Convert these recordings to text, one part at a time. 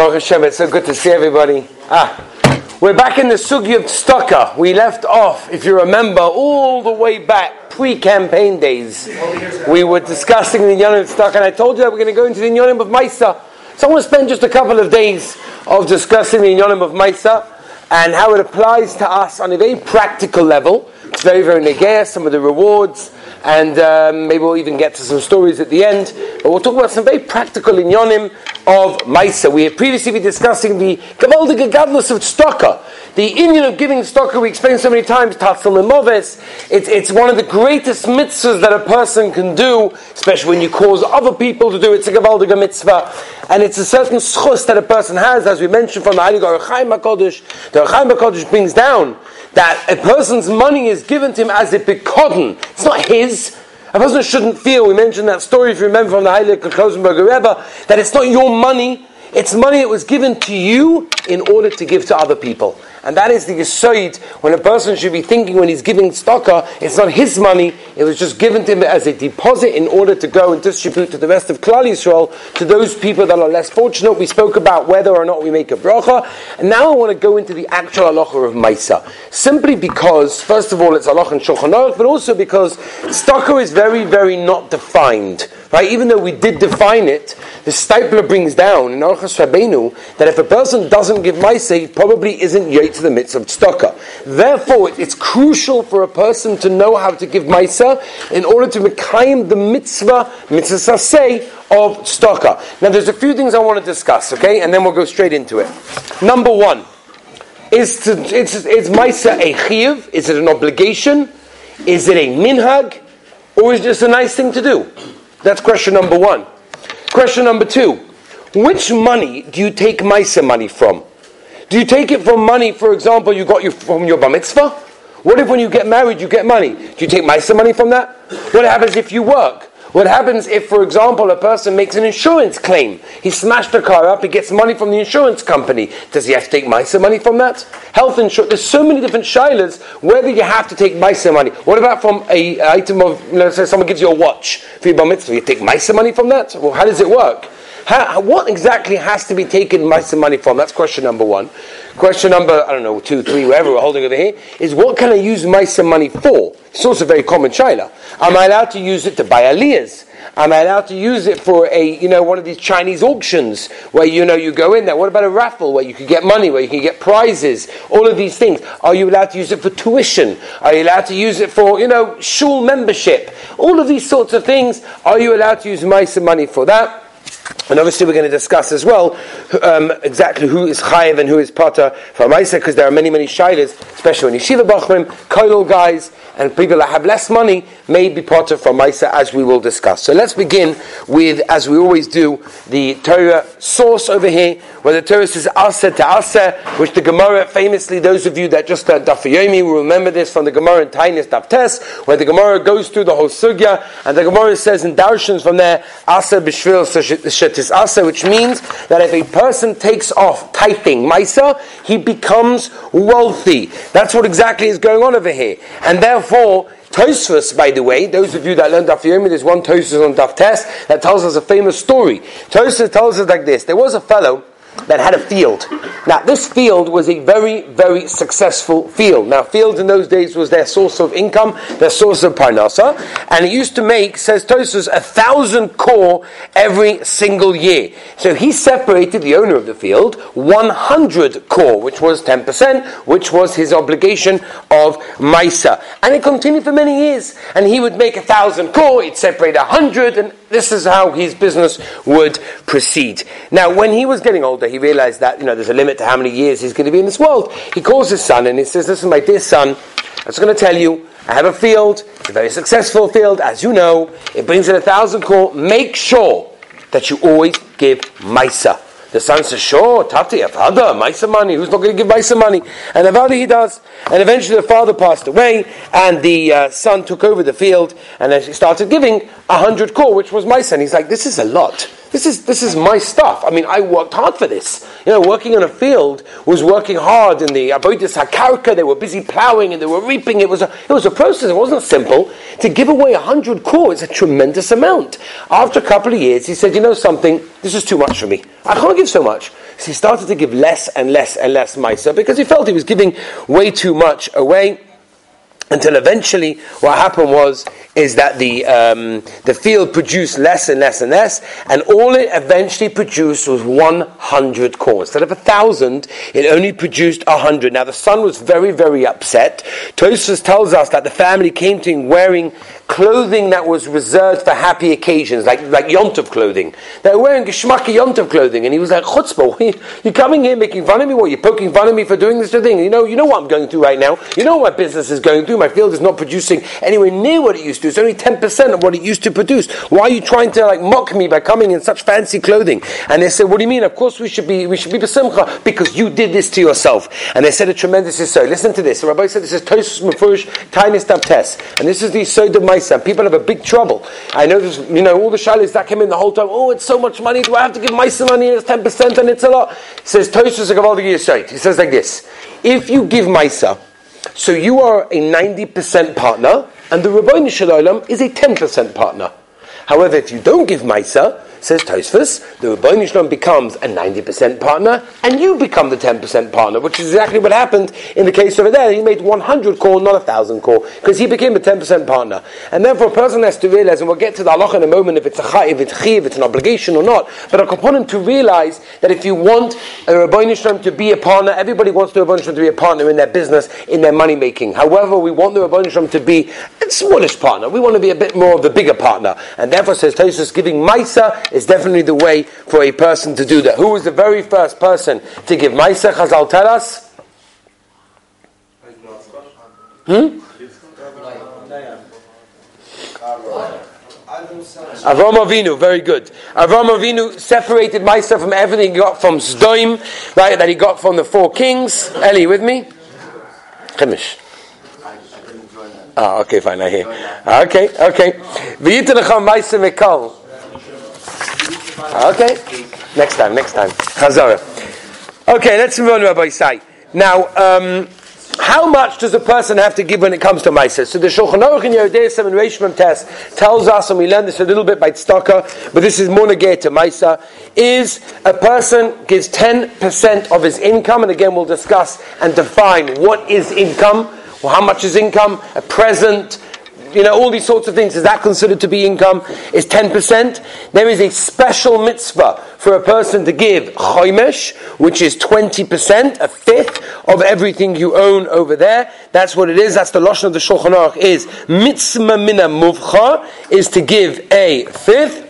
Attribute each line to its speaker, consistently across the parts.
Speaker 1: Baruch Hashem, it's so good to see everybody. Ah, we're back in the Sugi of Tzedakah. We left off, if you remember, all the way back, pre-campaign days. We were discussing the Inyanim of Tzedakah, and I told you that we're going to go into the Inyanim of Maisa. So I want to spend just a couple of days of discussing the Inyanim of Maisa and how it applies to us on a very practical level. It's very, very negaya, some of the rewards, and um, maybe we'll even get to some stories at the end. But we'll talk about some very practical inyonim of Maisa. We have previously been discussing the Gavaldige Gadlus of Tzedakah. The Inyan of giving tzedakah, we explained so many times, Tatzal Moves. It's, it's one of the greatest mitzvahs that a person can do, especially when you cause other people to do it. It's a Gavaldige mitzvah. And it's a certain schus that a person has, as we mentioned from the Heilige Ohr HaChaim HaKodesh. The Ohr HaChaim HaKodesh brings down that a person's money is given to him as a pikadon. It's not his. A person shouldn't feel, we mentioned that story, if you remember from the Heilige Klausenberger Rebbe, that it's not your money, it's money that was given to you in order to give to other people. And that is the yisoid when a person should be thinking when he's giving tzedakah, it's not his money, it was just given to him as a deposit in order to go and distribute to the rest of Klal Yisrael, to those people that are less fortunate. We spoke about whether or not we make a bracha. And now I want to go into the actual halacha of Maisa. Simply because, first of all, it's halacha and Shulchan but also because tzedakah is very, very not defined. Right? Even though we did define it, the Steipler brings down in Orchas Rabbeinu that if a person doesn't give Maisa, he probably isn't yet to the midst of tzedakah. Therefore, it's crucial for a person to know how to give Maisa in order to mekayim the mitzvah, mitzvah say, of tzedakah. Now, there's a few things I want to discuss, okay? And then we'll go straight into it. Number one, is to, it's, it's Maisa a chiv? Is it an obligation? Is it a minhag? Or is it just a nice thing to do? That's question number one. Question number two. Which money do you take Maisa money from? Do you take it from money, for example, you got you from your bar mitzvah? What if when you get married you get money? Do you take Maisa money from that? What happens if you work? What happens if, for example, a person makes an insurance claim? He smashed a car up, he gets money from the insurance company. Does he have to take Maisa money from that? Health insurance, there's so many different shilas whether you have to take Maisa money. What about from a item of, let's say someone gives you a watch for your bar mitzvah, you take Maisa money from that? Well, how does it work? How, what exactly has to be taken Maisa money from? That's question number one. Question number, I don't know, two, three, whatever we're holding over here, is what can I use Maisa money for? It's also very common shaila. Am I allowed to use it to buy aliyahs? Am I allowed to use it for a, you know, one of these Chinese auctions where, you know, you go in there? What about a raffle where you can get money, where you can get prizes? All of these things. Are you allowed to use it for tuition? Are you allowed to use it for, you know, shul membership? All of these sorts of things. Are you allowed to use Maisa money for that? And obviously, we're going to discuss as well um, exactly who is chayiv and who is potter from Isa, because there are many, many shilas, especially when yeshiva bachrim, koilal guys, and people that have less money may be potter from Isa, as we will discuss. So let's begin with, as we always do, the Torah source over here, where the Torah says Asa to Asa, which the Gemara, famously, those of you that just learned Yomi will remember this from the Gemara in Tainis Daf Tes, where the Gemara goes through the whole sugya, and the Gemara says in Darshans from there, Asa b'shvil shetis Asa, which means that if a person takes off tithing, Maisa, he becomes wealthy. That's what exactly is going on over here. And therefore, Tosfos, by the way, those of you that learned Daf Yomi, there's one Tosfos on Daf Tes that tells us a famous story. Tosfos tells us like this: There was a fellow that had a field. Now, this field was a very, very successful field. Now, fields in those days was their source of income, their source of parnasa, and it used to make, says Tosfos, a thousand core every single year. So he separated the owner of the field 100 core, which was 10%, which was his obligation of Maisa. And it continued for many years. And he would make a thousand core, he'd separate a hundred, and this is how his business would proceed. Now, when he was getting older, he realized that, you know, there's a limit to how many years he's going to be in this world. He calls his son and he says, listen, my dear son, I was going to tell you, I have a field, it's a very successful field, as you know, it brings in a thousand core. Make sure that you always give Maisa. The son says, sure, Tati, Avada, Maisa money. Who's not going to give Maisa money? And Avada he does. And eventually the father passed away, and the uh, son took over the field, and then he started giving a hundred core, which was Maisa. And he's like, this is a lot. This is, this is my stuff. I mean, I worked hard for this. You know, working in a field was working hard in the Aboidis HaKarka. They were busy plowing and they were reaping. It was, a, it was a process. It wasn't simple. To give away a hundred core is a tremendous amount. After a couple of years, he said, you know something? This is too much for me. I can't give so much. So he started to give less and less and less Maisa because he felt he was giving way too much away until eventually what happened was is that the um, the field produced less and less and less, and all it eventually produced was 100 corn. Instead of a thousand, it only produced 100. Now the son was very very upset. Tosfos tells us that the family came to him wearing clothing that was reserved for happy occasions, like like yontov clothing. They were wearing geschmacky yontov clothing, and he was like, "Chutzpah, you're coming here making fun of me? What you're poking fun of me for doing this thing? You know, you know what I'm going through right now. You know what my business is going through. My field is not producing anywhere near what it used to. It's only 10% of what it used to produce. Why are you trying to like mock me by coming in such fancy clothing? And they said, what do you mean? Of course we should be, we should be besimcha because you did this to yourself. And they said a tremendous so. Listen to this. The rabbi said this is Tosfos Mefurish Stab Test. And this is the Sod of Maisa. People have a big trouble. I know this, you know, all the shalis that came in the whole time, oh, it's so much money. Do I have to give Maisa money? It's 10% and it's a lot. He says Tosfos He says like this. If you give Maisa, so you are a 90% partner, and the Rabbi Shalom is a 10% partner. However, if you don't give Maisa, says Tosfos, the Rabbi becomes a 90% partner, and you become the 10% partner, which is exactly what happened in the case over there. He made 100 call, not 1,000 call, because he became a 10% partner. And therefore, a person has to realize, and we'll get to the halacha in a moment, if it's a chai, if it's chi, if it's an obligation or not, but a component to realize that if you want a Rabbi to be a partner, everybody wants the Rabbi to be a partner in their business, in their money making. However, we want the Rabbi to be a smallish partner. We want to be a bit more of the bigger partner. And therefore, says Tosfos, giving Maisa is definitely the way for a person to do that. Who was the very first person to give Maisa? Chazal tell us. Hmm? Avram Avinu, very good. Avram Avinu separated Maisa from everything he got from Sdoim, right, that he got from the four kings. Eli, with me? Chemish. Ah, okay, fine, I hear. Okay, okay. Mekal. Okay, next time, next time. Chazara. Okay, let's move on, Rabbi Isai. Now, um, how much does a person have to give when it comes to Maisa? So the Shulchan Aruch in Yeridei Seven Reishmim test tells us, and we learned this a little bit by Tzedakah, but this is more negate to Maisa, is a person gives 10% of his income, and again we'll discuss and define what is income, well, how much is income, a present, you know, all these sorts of things. Is that considered to be income? Is 10%? There is a special mitzvah for a person to give chomesh, which is 20%, a fifth of everything you own over there. That's what it is. That's the Lashon of the Shulchan Aruch is mitzvah mina muvcha, is to give a fifth.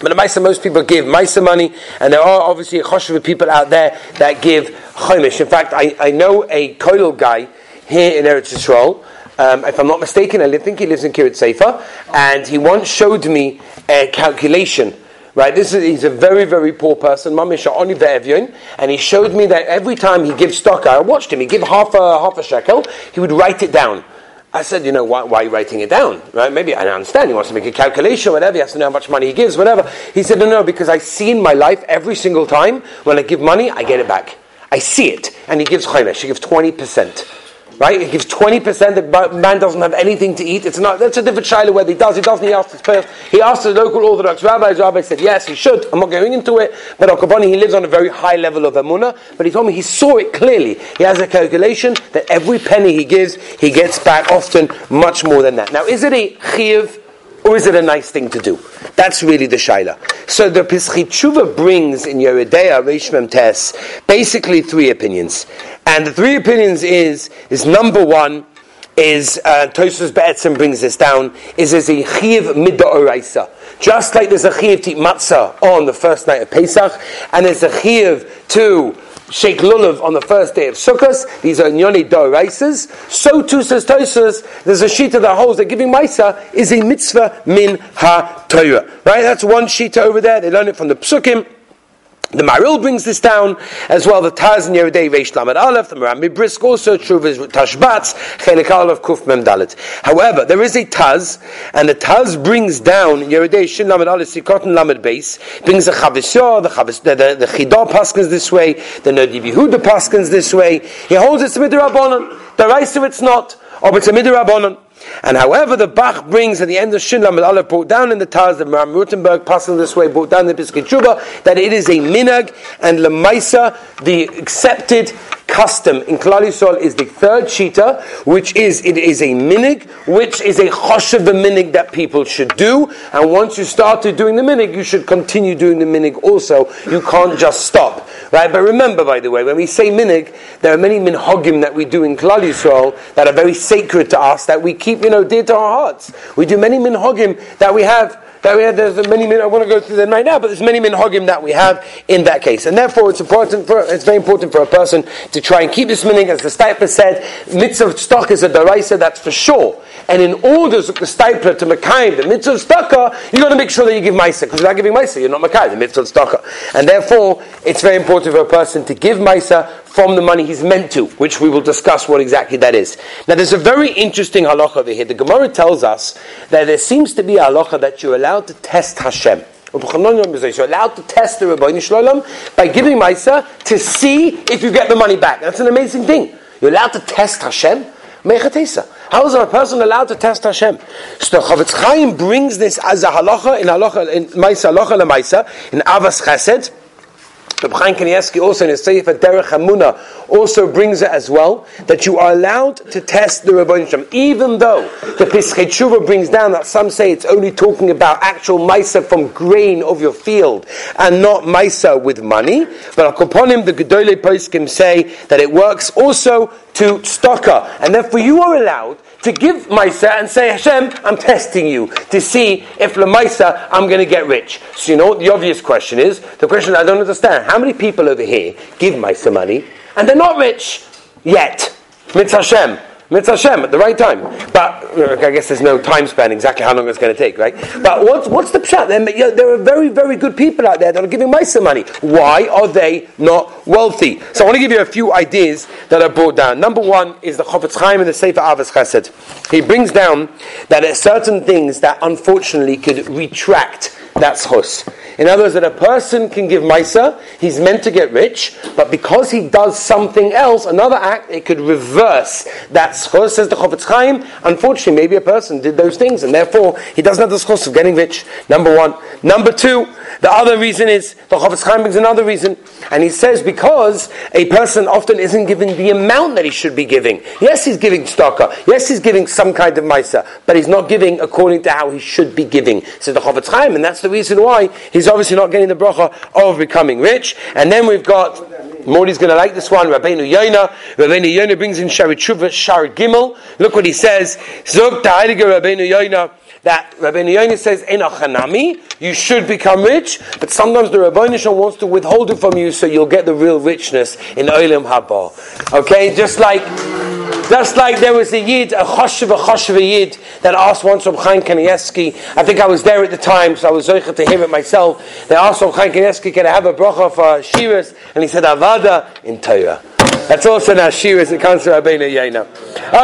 Speaker 1: But the most people give Maisa money, and there are obviously a of people out there that give chomesh. In fact, I, I know a koilel guy here in Eretz Yisrael um, if I'm not mistaken, I think he lives in Kiryat Sefer, and he once showed me a calculation. Right, this is he's a very very poor person, and he showed me that every time he gives stock, I watched him. He give half a half a shekel. He would write it down. I said, you know, why, why, are you writing it down? Right? Maybe I understand. He wants to make a calculation, whatever. He has to know how much money he gives, whatever. He said, no, no, because I see in my life every single time when I give money, I get it back. I see it. And he gives chaymesh. He gives 20% right? He gives 20%, the man doesn't have anything to eat. It's not, that's a different shiloh whether he does, he doesn't, he asked his first. He asked the local Orthodox rabbi, the rabbi said, yes, he should. I'm not going into it, but Akabani, he lives on a very high level of Amunah, but he told me he saw it clearly. He has a calculation that every penny he gives, he gets back often much more than that. Now, is it a chiv or is it a nice thing to do? That's really the shaila. So the Pischei Teshuva brings in Yeridea Reishmem Tes basically three opinions. And the three opinions is, is number one, is uh, Tosfos Be'etzim brings this down, is there's a chiv midda Just like there's a chiv to eat matzah on the first night of Pesach, and there's a chiv to shake lulav on the first day of Sukkot. These are nyoni doraisas. So too says Tosfos. There's a sheet shita that holds that giving maisa is a mitzvah min ha Torah. Right? That's one shita over there. They learn it from the psukim. The Maharil brings this down as well. The Taz in Yeridei Reish Lamed Aleph, the Maharam Brisk also true is Tashbatz Chelik Aleph Kuf Mem Dalet. However, there is a Taz, and the Taz brings down Yeridei Shin Lamed Aleph Sikotin Lamed Base brings a Chavos Yair, the Chavis, the the, the Chidor Paskins this way, the Noda BiYehuda Paskins this way. He holds it's a midrabanon. The Raisa it's not, or it's a midrabanon. And however, the Bach brings at the end of Shin Lamed Aleph, brought down in the Taz of Ram Rutenberg, passing this way, brought down the Pischei Teshuva, that it is a minag and lemaisa, the accepted custom in Klal Yisrael is the third shita, which is it is a minig, which is a choshev minig that people should do. And once you started doing the minig, you should continue doing the minig also. You can't just stop, right? But remember, by the way, when we say minig, there are many minhagim that we do in Klal Yisrael that are very sacred to us that we keep, you know, dear to our hearts. We do many minhagim that we have that we have, there's many min, I want to go through them right now, but there's many minhagim that we have in that case. And therefore it's important for, it's very important for a person to try and keep this minig, as the Steipler said, mitzvah stock is a daraisa, that's for sure. And in order of the Steipler to Makayim, the mitzvah staka, you've got to make sure that you give Maisa, because without giving Maisa, you're not Makayim, the mitzvah staka. And therefore, it's very important for a person to give Maisa from the money he's meant to, which we will discuss what exactly that is. Now, there's a very interesting halacha over here. The Gemara tells us that there seems to be a halacha that you're allowed to test Hashem. You're allowed to test the Rabbi Shalom by giving Maisa to see if you get the money back. That's an amazing thing. You're allowed to test Hashem. How is a person allowed to test Hashem? So the Chofetz Chaim brings this as a halacha in halacha in Maisa halacha Maisa in Ahavas Chesed. Reb Chaim Kanievsky also in his Sefer Derech Emunah also brings it as well that you are allowed to test the Rabbi Shem, even though the Pischei Teshuva brings down that some say it's only talking about actual Maisa from grain of your field and not Maisa with money. But upon him, the Gedolei Poskim say that it works also to stocker, and therefore you are allowed to give Maisa and say, Hashem, I'm testing you to see if Lamaisa I'm going to get rich. So you know what the obvious question is? The question I don't understand. How many people over here give Maisa money and they're not rich yet? Mitzvah Hashem. Mitzvah Hashem at the right time. But uh, I guess there's no time span exactly how long it's going to take, right? But what's, what's the pshat? There, there are very, very good people out there that are giving Maisa money. Why are they not wealthy? So I want to give you a few ideas that are brought down. Number one is the Chofetz Chaim and the Sefer Ahavas Chesed. He brings down that there are certain things that unfortunately could retract that schus. In other words, that a person can give Maisa, he's meant to get rich, but because he does something else, another act, it could reverse that schos. Says the Chofetz Chaim, unfortunately, maybe a person did those things, and therefore he doesn't have the schos of getting rich. Number one. Number two, the other reason is, the Chofetz Chaim brings another reason, and he says because a person often isn't giving the amount that he should be giving. Yes, he's giving staka. Yes, he's giving some kind of Maisa, but he's not giving according to how he should be giving. Says the Chofetz Chaim, and that's the reason why he's obviously not getting the bracha of becoming rich. And then we've got Morty's going to like this one. Rabbeinu Yonah. Rabbeinu Yonah brings in Sharit Shar Gimel. Look what he says. Zog Ta'aliga Rabbeinu Yonah that Rabbeinu Yonah says Enochanami, you should become rich, but sometimes the Rabbeinu wants to withhold it from you so you'll get the real richness in Olam Haba. Okay, just like just like there was a Yid, a Choshev, a Choshev Yid, that asked once from Chaim Kanievsky, I think I was there at the time, so I was zeicha to hear it myself. They asked from Chaim Kanievsky, can I have a bracha for Shiras? And he said, Avada in Torah. That's also now Shiras, it comes to Rabbeinu Yonah.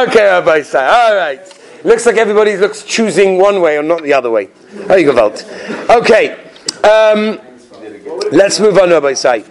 Speaker 1: Okay, Rabbi Say, all right. Looks like everybody looks choosing one way or not the other way. How you go Okay. Um, let's move on, Rabbi Say.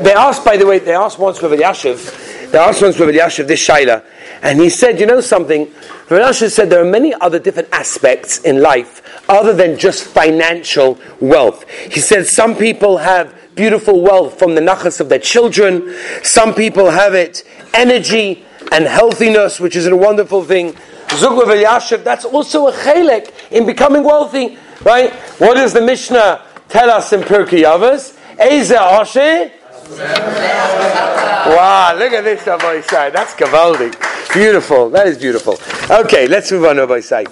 Speaker 1: They asked, by the way, they asked once Rabbi Yashiv, they asked once Rabbi Yashiv this Shaila, and he said, you know something? Rashi said there are many other different aspects in life other than just financial wealth. He said some people have beautiful wealth from the nachas of their children. Some people have it energy and healthiness, which is a wonderful thing. Yashiv, that's also a chelek in becoming wealthy, right? What does the Mishnah tell us in Pirkei Avos? Eze Asher wow, look at this Rabbi Isai. That's Gavaldi. Beautiful. That is beautiful. Okay, let's move on, Rabbi Isai.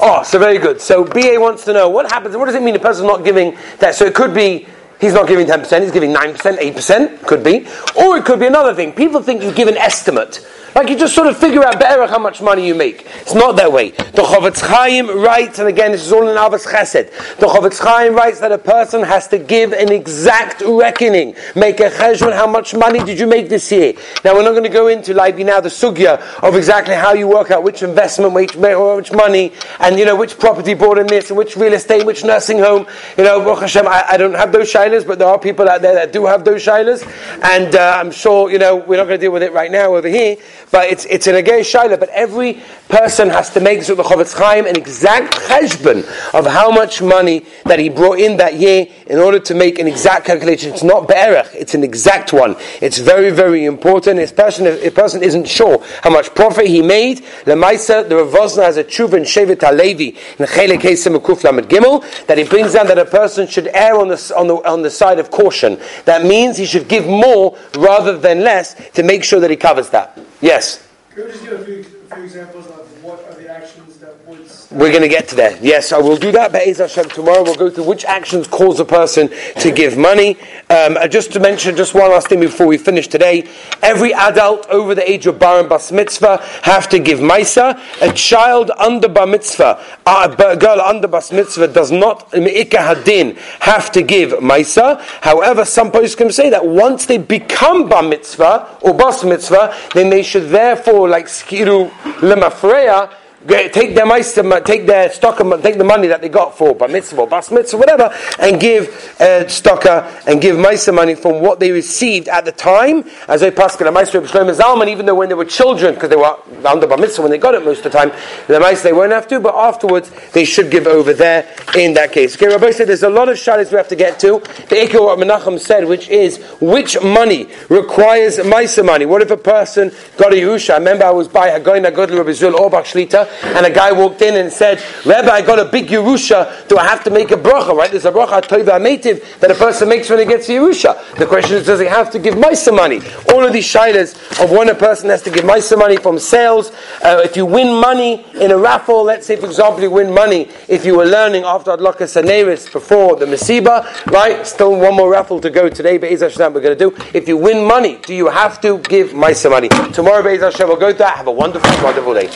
Speaker 1: Oh, so very good. So BA wants to know what happens. What does it mean a person's not giving that? So it could be he's not giving ten percent. He's giving nine percent, eight percent. Could be, or it could be another thing. People think you give an estimate Like you just sort of figure out better how much money you make. It's not that way. The Chofetz Chaim writes, and again, this is all in Ahavas Chesed. The Chofetz Chaim writes that a person has to give an exact reckoning, make a cheshbon. How much money did you make this year? Now we're not going to go into like now the sugya of exactly how you work out which investment, which which money, and you know which property bought in this, and which real estate, which nursing home. You know, Baruch Hashem, I, I don't have those shilas, but there are people out there that do have those shilas, and uh, I'm sure you know we're not going to deal with it right now over here. But it's it's an agay shaila. But every person has to make the Chofetz Chaim an exact cheshbon of how much money that he brought in that year in order to make an exact calculation. It's not be'erech; it's an exact one. It's very very important. Especially if a person isn't sure how much profit he made. Lemaisa, the Rav Wosner has a tshuva in Shevet Halevi in Chelek Kuf Lamed Gimel that he brings down that a person should err on the on the on the side of caution. That means he should give more rather than less to make sure that he covers that. Yes.
Speaker 2: Could we just give a few, a few examples of what are the actions that would
Speaker 1: We're going to get to that. Yes, I will do that. Be'ez Hashem tomorrow. We'll go through which actions cause a person to give money. Um, uh, just to mention, just one last thing before we finish today. Every adult over the age of bar and bas mitzvah have to give maisa. A child under bar mitzvah, uh, a girl under bas mitzvah does not me'ika hadin have to give maisa. However, some can say that once they become bar mitzvah or bas mitzvah, then they should therefore, like skiru lemafreya, take their meister, take their stock, take the money that they got for bar mitzvah or bas mitzvah, whatever, and give uh, stocker and give meister money from what they received at the time. As I pascal, the meister of Shlomo Zalman, even though when they were children, because they were under bar mitzvah when they got it most of the time, the meister they won't have to, but afterwards they should give over there in that case. Okay, Rabbi said there's a lot of shadows we have to get to. The Ikar what Menachem said, which is which money requires meister money. What if a person got a Yerusha? I remember I was by Hagoyin Agodl Rabbi Zul Orbach Shlita, and a guy walked in and said, Rabbi, I got a big Yerusha, do I have to make a bracha, right? There's a bracha, Toiva Metiv, that a person makes when he gets Yerusha. The question is, does he have to give Maisa money? All of these shilas of when a person has to give Maisa money from sales. Uh, if you win money in a raffle, let's say, for example, you win money if you were learning after Adlaka Saneris before the Masiba, right? Still one more raffle to go today, but Hashem we're going to do. If you win money, do you have to give Maisa money? Tomorrow, Be'ez Hashem, we'll go to that. Have a wonderful, wonderful day.